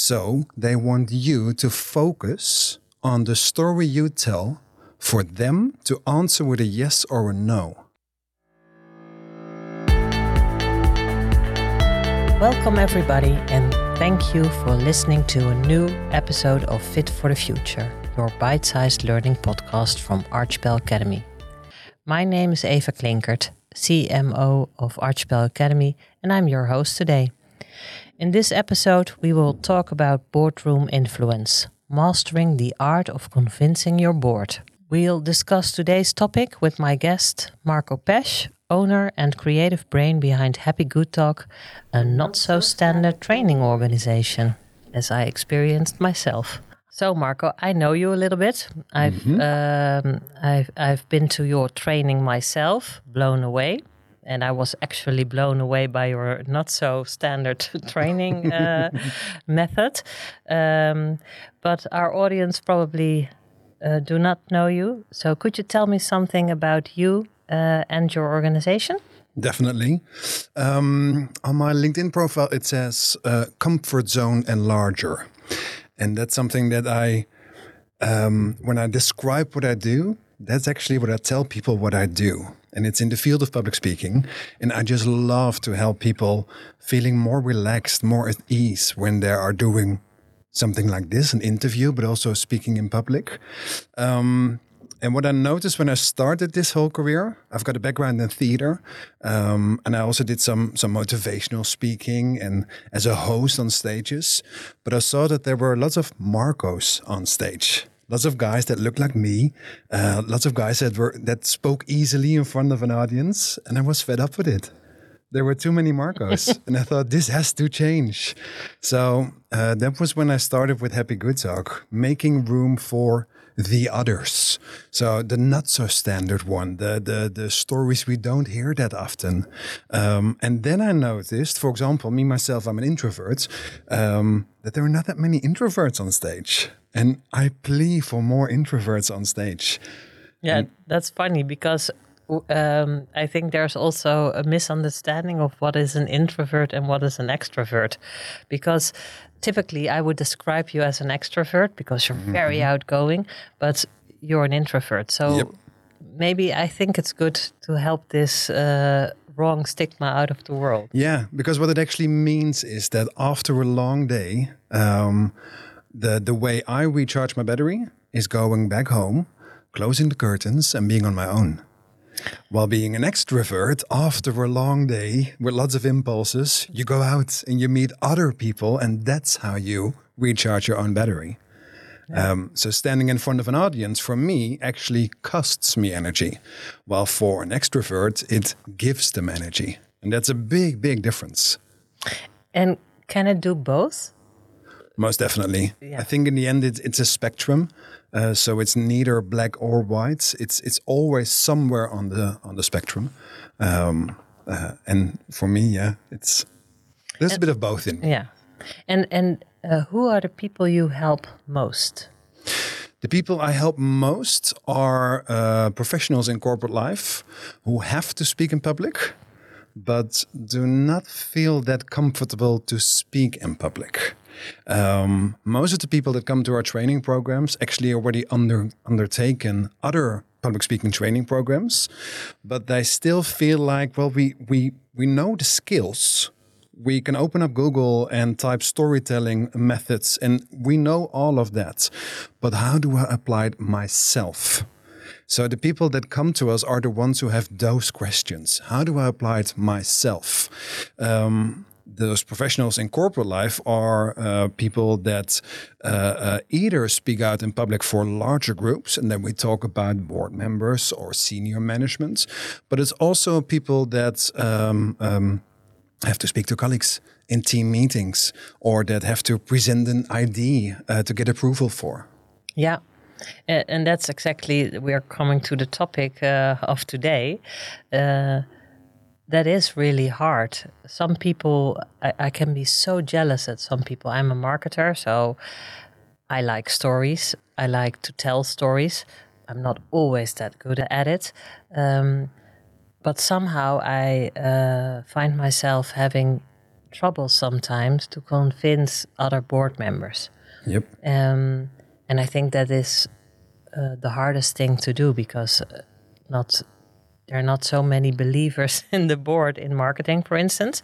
So they want you to focus on the story you tell for them to answer with a yes or a no. Welcome, everybody, and thank you for listening to a new episode of Fit for the Future, your bite sized learning podcast from Archipel Academy. My name is Eva Klinkert, CMO of Archipel Academy, and I'm your host today. In this episode, we will talk about boardroom influence, mastering the art of convincing your board. We'll discuss today's topic with my guest, Marco Pesch, owner and creative brain behind Happy Good Talk, a not so standard training organization, as I experienced myself. So, Marco, I know you a little bit. I've um, I've I've been to your training myself, blown away, and I was actually blown away by your not so standard training uh, method. Um, but our audience probably uh, do not know you. So, could you tell me something about you uh, and your organization? Definitely. Um, on my LinkedIn profile, it says uh, comfort zone and larger. And that's something that I, um, when I describe what I do, that's actually what I tell people what I do. And it's in the field of public speaking. And I just love to help people feeling more relaxed, more at ease when they are doing something like this, an interview, but also speaking in public. Um, and what I noticed when I started this whole career, I've got a background in theater, um, and I also did some some motivational speaking and as a host on stages. But I saw that there were lots of Marcos on stage, lots of guys that looked like me, uh, lots of guys that were that spoke easily in front of an audience, and I was fed up with it. There were too many Marcos, and I thought this has to change. So uh, that was when I started with Happy Good Talk, making room for the others. So the not so standard one, the the the stories we don't hear that often. Um, and then I noticed, for example, me myself, I'm an introvert, um, that there are not that many introverts on stage, and I plea for more introverts on stage. Yeah, that's funny because um, I think there's also a misunderstanding of what is an introvert and what is an extrovert. Because typically I would describe you as an extrovert because you're very outgoing, but you're an introvert. So Yep. maybe I think it's good to help this uh, wrong stigma out of the world. Yeah, because what it actually means is that after a long day, um, the the way I recharge my battery is going back home, closing the curtains, and being on my own. While being an extrovert, after a long day with lots of impulses, you go out and you meet other people, and that's how you recharge your own battery. Um, so standing in front of an audience for me actually costs me energy, while for an extrovert it gives them energy, and that's a big, big difference. And can it do both? Most definitely. Yeah. I think in the end it's, it's a spectrum, uh, so it's neither black or white. It's it's always somewhere on the on the spectrum, um, uh, and for me, yeah, it's there's a bit of both in. Yeah. And and uh, who are the people you help most? The people I help most are uh, professionals in corporate life who have to speak in public, but do not feel that comfortable to speak in public. Um, most of the people that come to our training programs actually already under undertaken other public speaking training programs, but they still feel like, well, we we we know the skills. We can open up Google and type storytelling methods, and we know all of that. But how do I apply it myself? So the people that come to us are the ones who have those questions. How do I apply it myself? Um, those professionals in corporate life are uh, people that uh, uh, either speak out in public for larger groups, and then we talk about board members or senior management, but it's also people that um, um, have to speak to colleagues in team meetings or that have to present an ID uh, to get approval for. Yeah. And that's exactly, we're coming to the topic uh, of today. Uh, that is really hard. Some people, I, I can be so jealous at some people. I'm a marketer, so I like stories. I like to tell stories. I'm not always that good at it. Um, but somehow I uh, find myself having trouble sometimes to convince other board members. Yep. Um, and I think that is uh, the hardest thing to do because uh, not there are not so many believers in the board in marketing, for instance,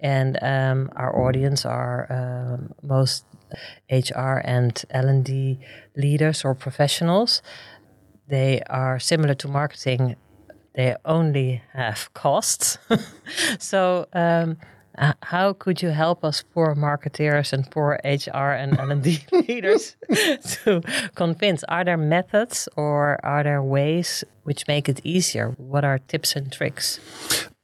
and um, our audience are um, most HR and L and D leaders or professionals. They are similar to marketing. They only have costs. so um, how could you help us poor marketeers and poor HR and L&D leaders to convince? Are there methods or are there ways which make it easier? What are tips and tricks?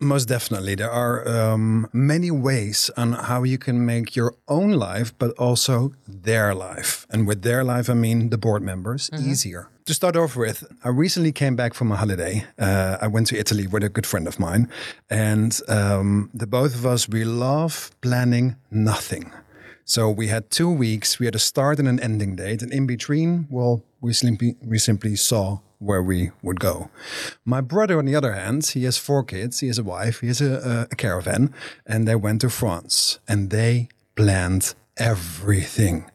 Most definitely. There are um, many ways on how you can make your own life, but also their life. And with their life, I mean the board members, mm -hmm. easier. To start off with, I recently came back from a holiday. Uh, I went to Italy with a good friend of mine. And um, the both of us, we love planning nothing. So we had two weeks. We had a start and an ending date. And in between, well, we simply, we simply saw where we would go. My brother, on the other hand, he has four kids, he has a wife, he has a, a caravan, and they went to France and they planned everything.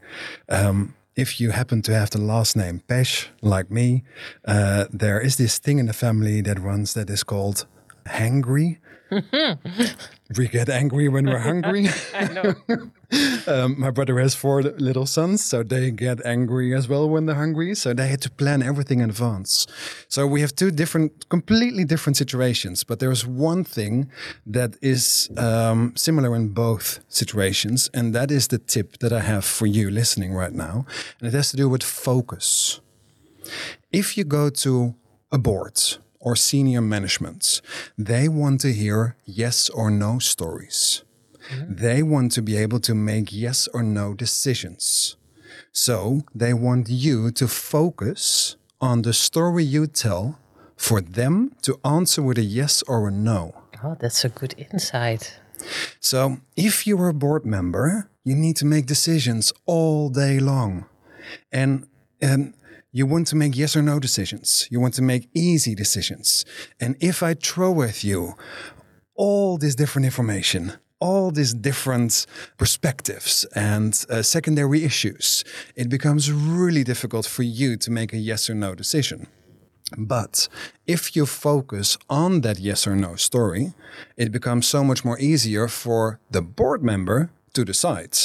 Um, if you happen to have the last name Pesch, like me, uh, there is this thing in the family that runs that is called hangry. we get angry when we're hungry. I know. um, my brother has four little sons, so they get angry as well when they're hungry. So they had to plan everything in advance. So we have two different, completely different situations. But there's one thing that is um, similar in both situations, and that is the tip that I have for you listening right now. And it has to do with focus. If you go to a board, or senior managements, they want to hear yes or no stories. Mm-hmm. They want to be able to make yes or no decisions. So they want you to focus on the story you tell for them to answer with a yes or a no. Oh, that's a good insight. So if you're a board member, you need to make decisions all day long. And, and you want to make yes or no decisions. You want to make easy decisions. And if I throw at you all this different information, all these different perspectives and uh, secondary issues, it becomes really difficult for you to make a yes or no decision. But if you focus on that yes or no story, it becomes so much more easier for the board member to decide.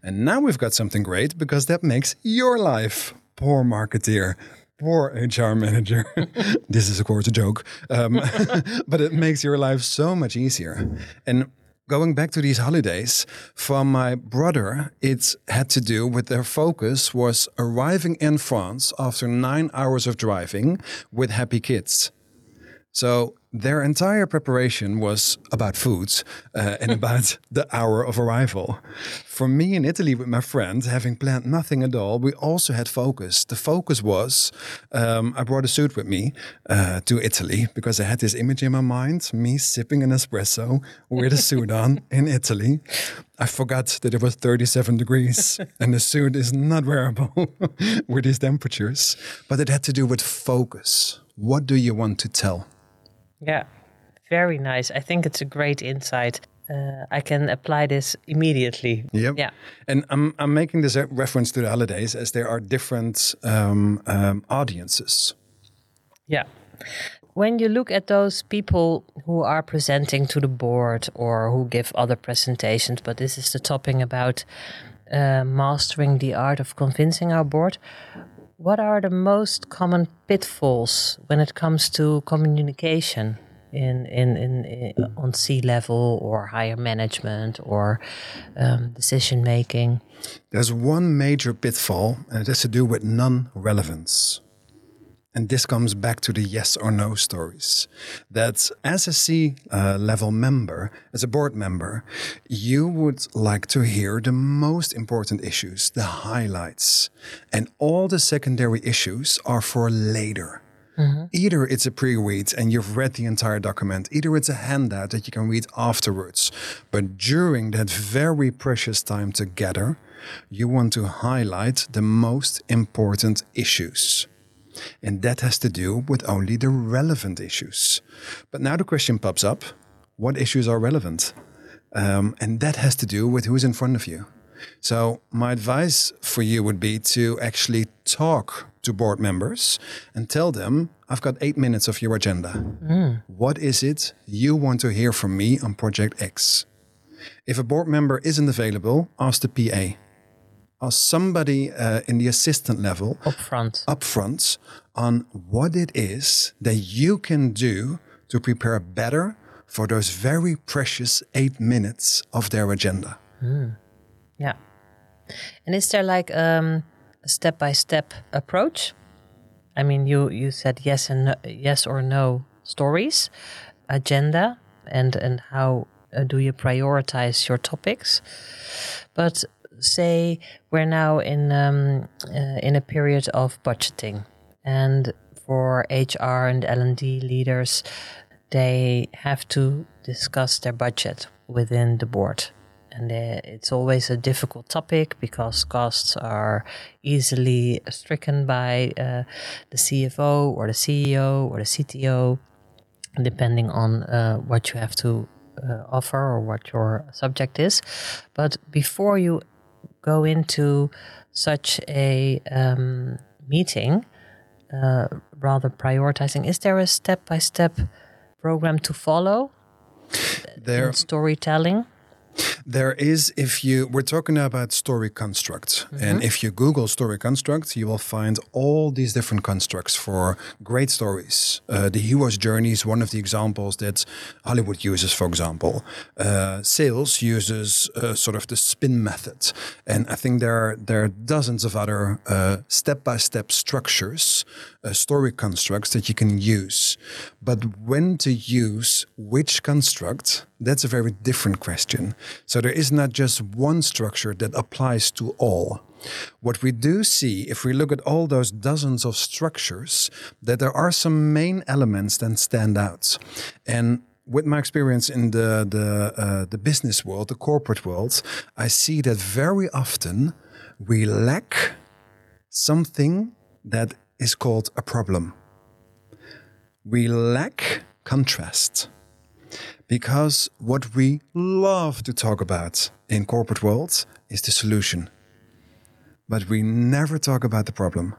And now we've got something great because that makes your life poor marketeer, poor HR manager. this is, of course, a joke, um, but it makes your life so much easier. And going back to these holidays, for my brother, it had to do with their focus was arriving in France after nine hours of driving with happy kids. So their entire preparation was about foods uh, and about the hour of arrival. For me in Italy with my friends, having planned nothing at all, we also had focus. The focus was um, I brought a suit with me uh, to Italy because I had this image in my mind me sipping an espresso with a suit on in Italy. I forgot that it was 37 degrees and the suit is not wearable with these temperatures. But it had to do with focus. What do you want to tell? Yeah, very nice. I think it's a great insight. Uh, I can apply this immediately. Yep. Yeah. And I'm, I'm making this a reference to the holidays as there are different um, um, audiences. Yeah. When you look at those people who are presenting to the board or who give other presentations, but this is the topic about uh, mastering the art of convincing our board. What are the most common pitfalls when it comes to communication in in, in, in on C level or higher management or um, decision making? There's one major pitfall, and it has to do with non-relevance. And this comes back to the yes or no stories. That as a C uh, level member, as a board member, you would like to hear the most important issues, the highlights. And all the secondary issues are for later. Mm-hmm. Either it's a pre read and you've read the entire document, either it's a handout that you can read afterwards. But during that very precious time together, you want to highlight the most important issues. And that has to do with only the relevant issues. But now the question pops up what issues are relevant? Um, and that has to do with who's in front of you. So, my advice for you would be to actually talk to board members and tell them, I've got eight minutes of your agenda. What is it you want to hear from me on Project X? If a board member isn't available, ask the PA. Ask somebody uh, in the assistant level Up front. upfront on what it is that you can do to prepare better for those very precious eight minutes of their agenda. Yeah. And is there like um, a step by step approach? I mean, you you said yes and no, yes or no stories, agenda, and and how uh, do you prioritize your topics? But say we're now in um, uh, in a period of budgeting, and for HR and L and D leaders, they have to discuss their budget within the board and uh, it's always a difficult topic because costs are easily stricken by uh, the CFO or the CEO or the CTO, depending on uh, what you have to uh, offer or what your subject is. But before you go into such a um, meeting, uh, rather prioritizing, is there a step by step program to follow There, in storytelling? There is, if you, we're talking about story constructs. And if you Google story constructs, you will find all these different constructs for great stories. Uh, the hero's journey is one of the examples that Hollywood uses, for example. Uh, sales uses uh, sort of the spin method. And I think there are, there are dozens of other step by step structures, uh, story constructs that you can use. But when to use which construct, that's a very different question. So there is not just one structure that applies to all. What we do see, if we look at all those dozens of structures, that there are some main elements that stand out. And with my experience in the the uh, the business world, the corporate world, I see that very often we lack something that is called a problem. We lack contrast because what we love to talk about in corporate world is the solution. But we never talk about the problem.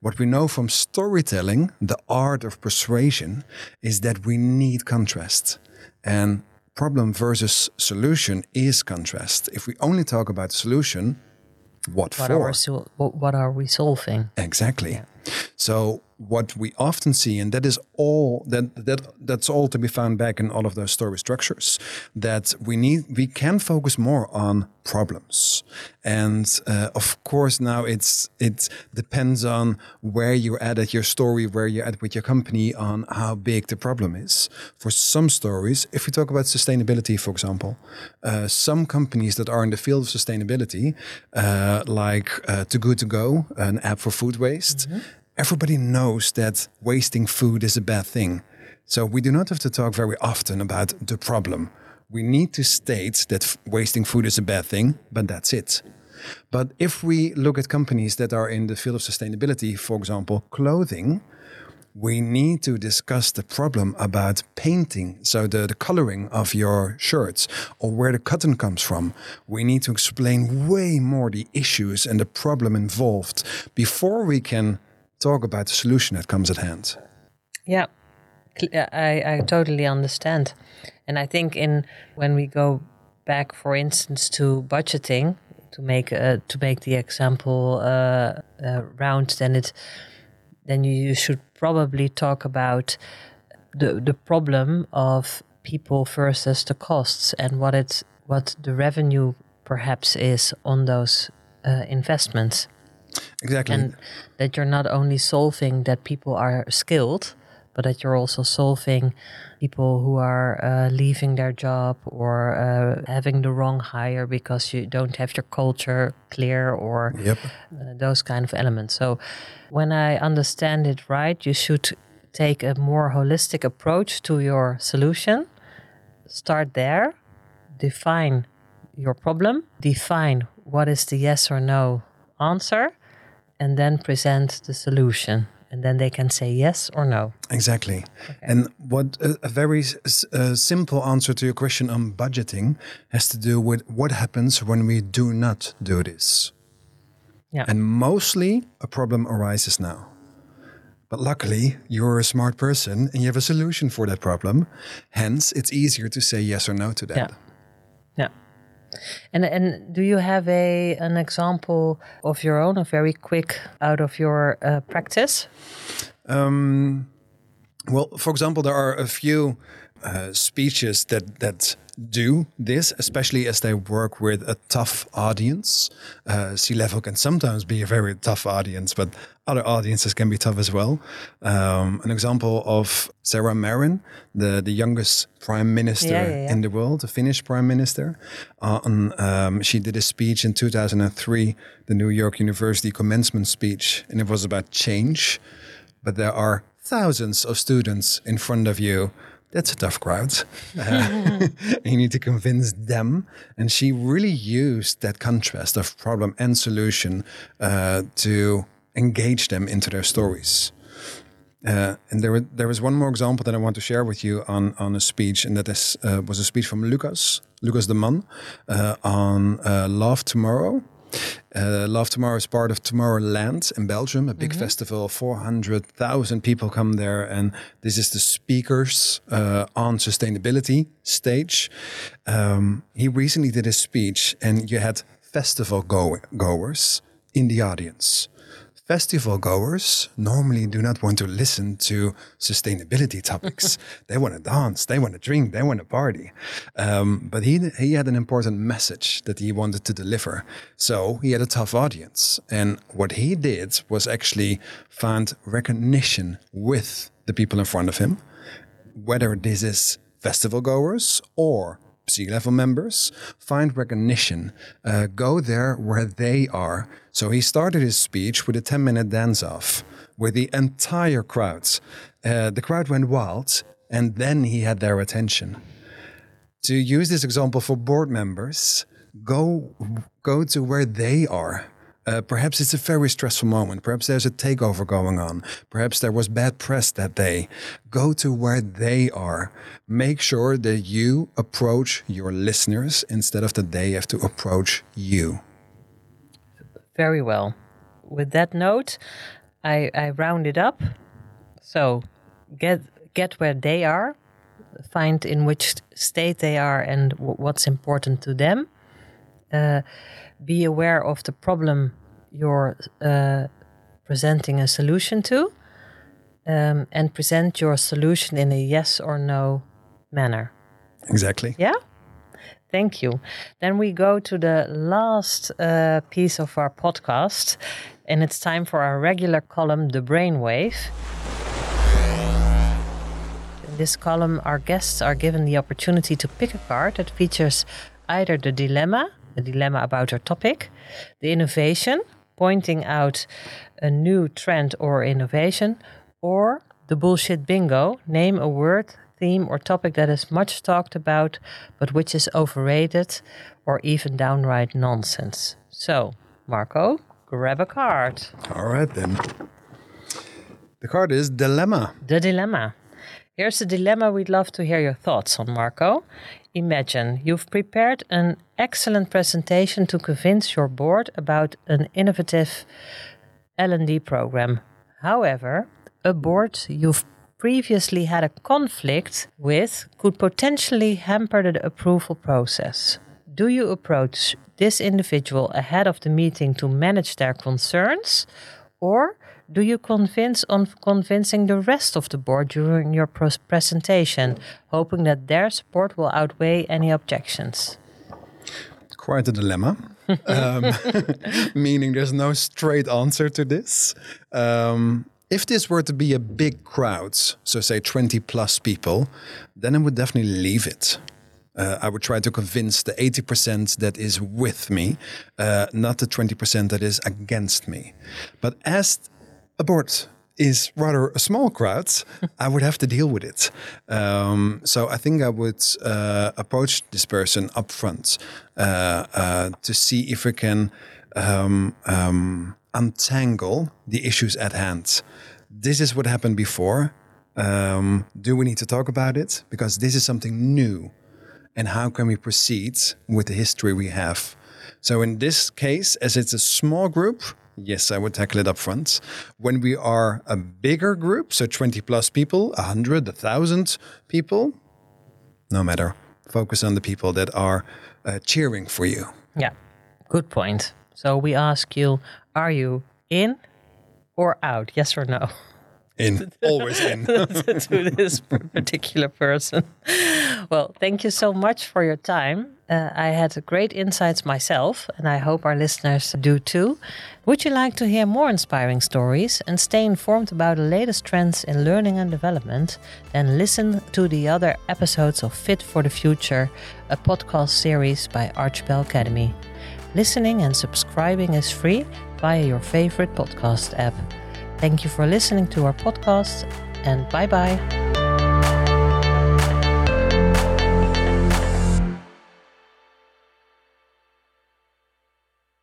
What we know from storytelling, the art of persuasion, is that we need contrast. And problem versus solution is contrast. If we only talk about the solution, what, What for? are, what what are we solving? Exactly. So what we often see, and that is all that that that's all to be found back in all of those story structures, that we need we can focus more on problems, and uh, of course now it's it depends on where you're at at your story, where you're at with your company, on how big the problem is. For some stories, if we talk about sustainability, for example, uh, some companies that are in the field of sustainability, uh, like uh, Too Good to Go, an app for food waste, everybody knows that wasting food is a bad thing. So we do not have to talk very often about the problem. We need to state that wasting food is a bad thing, but that's it. But if we look at companies that are in the field of sustainability, for example, clothing, we need to discuss the problem about painting, so the, the coloring of your shirts or where the cotton comes from. We need to explain way more the issues and the problem involved before we can talk about the solution that comes at hand. Yeah, I, I totally understand. And I think in when we go back, for instance, to budgeting, to make uh, to make the example uh, uh, round, then it then you, you should probably talk about the the problem of people versus the costs and what it what the revenue perhaps is on those uh, investments Exactly. and that you're not only solving that people are skilled but that you're also solving people who are uh, leaving their job or uh, having the wrong hire because you don't have your culture clear or yep. uh, those kind of elements. So when i understand it right you should take a more holistic approach to your solution. Start there. Define your problem. Define what is the yes or no answer and then present the solution and then they can say yes or no. Exactly. And what a, a very s- uh, simple answer to your question on budgeting has to do with what happens when we do not do this. Yeah. And mostly a problem arises now. But luckily, you're a smart person and you have a solution for that problem. Hence, it's easier to say yes or no to that. Yeah. Yeah. And and do you have a an example of your own, a very quick out of your uh, practice? Um, well, for example, there are a few uh, speeches that that do this, especially as they work with a tough audience. Uh, C level can sometimes be a very tough audience, but other audiences can be tough as well. Um, an example of Sanna Marin, the the youngest prime minister Yeah, yeah, yeah. in the world, the Finnish prime minister. On um, she did a speech in 2003, the New York University commencement speech, and it was about change but there are thousands of students in front of you. That's a tough crowd. Uh, you need to convince them. And she really used that contrast of problem and solution uh, to engage them into their stories. Uh, and there, were- there was one more example that I want to share with you on, on a speech, and that is, uh, was a speech from Lucas, Lucas de Man, uh, on uh, Love Tomorrow. Uh, Love Tomorrow is part of Tomorrowland in Belgium, a big festival. 400,000 people come there, and this is the speakers uh, on sustainability stage. Um, he recently did a speech, and you had festival go- goers in the audience festival goers normally do not want to listen to sustainability topics. they want to dance, they want to drink, they want to party. Um, but he he had an important message that he wanted to deliver. So he had a tough audience, and what he did was actually find recognition with the people in front of him, whether this is festival goers or C level members find recognition uh, go there where they are. So he started his speech with a 10 minute dance off with the entire crowd uh, the crowd went wild and then he had their attention. To use this example for board members go go to where they are uh, perhaps it's a very stressful moment. Perhaps there's a takeover going on. Perhaps there was bad press that day. Go to where they are. Make sure that you approach your listeners instead of that they have to approach you. Very well. With that note, I, I round it up. So get get where they are, find in which state they are and what's important to them. Uh, be aware of the problem you're uh, presenting a solution to, um, and present your solution in a yes or no manner. Exactly. Yeah? Thank you. Then we go to the last uh, piece of our podcast, and it's time for our regular column, The Brainwave. In this column, our guests are given the opportunity to pick a card that features either the dilemma, a dilemma about our topic, the innovation, pointing out a new trend or innovation, or the bullshit bingo, name a word, theme, or topic that is much talked about but which is overrated or even downright nonsense. So, Marco, grab a card. All right, then. The card is Dilemma. The dilemma. Here's the dilemma we'd love to hear your thoughts on, Marco. Imagine you've prepared an excellent presentation to convince your board about an innovative L&D program. However, a board you've previously had a conflict with could potentially hamper the approval process. Do you approach this individual ahead of the meeting to manage their concerns or do you convince on convincing the rest of the board during your presentation, hoping that their support will outweigh any objections? Quite a dilemma. um, meaning there's no straight answer to this. Um, if this were to be a big crowd, so say 20 plus people, then I would definitely leave it. Uh, I would try to convince the 80% that is with me, uh, not the 20% that is against me. But as a board is rather a small crowd, I would have to deal with it. Um, so I think I would uh, approach this person up front uh, uh, to see if we can um, um, untangle the issues at hand. this is what happened before. Um, do we need to talk about it? Because this is something new. And how can we proceed with the history we have? So, in this case, as it's a small group, yes, I would tackle it up front. When we are a bigger group, so 20 plus people, 100, 1,000 people, no matter. Focus on the people that are uh, cheering for you. Yeah, good point. So we ask you, are you in or out? Yes or no? In, always in. to this particular person. Well, thank you so much for your time. Uh, I had great insights myself, and I hope our listeners do too. Would you like to hear more inspiring stories and stay informed about the latest trends in learning and development? Then listen to the other episodes of Fit for the Future, a podcast series by Archipel Academy. Listening and subscribing is free via your favorite podcast app. Thank you for listening to our podcast and bye bye.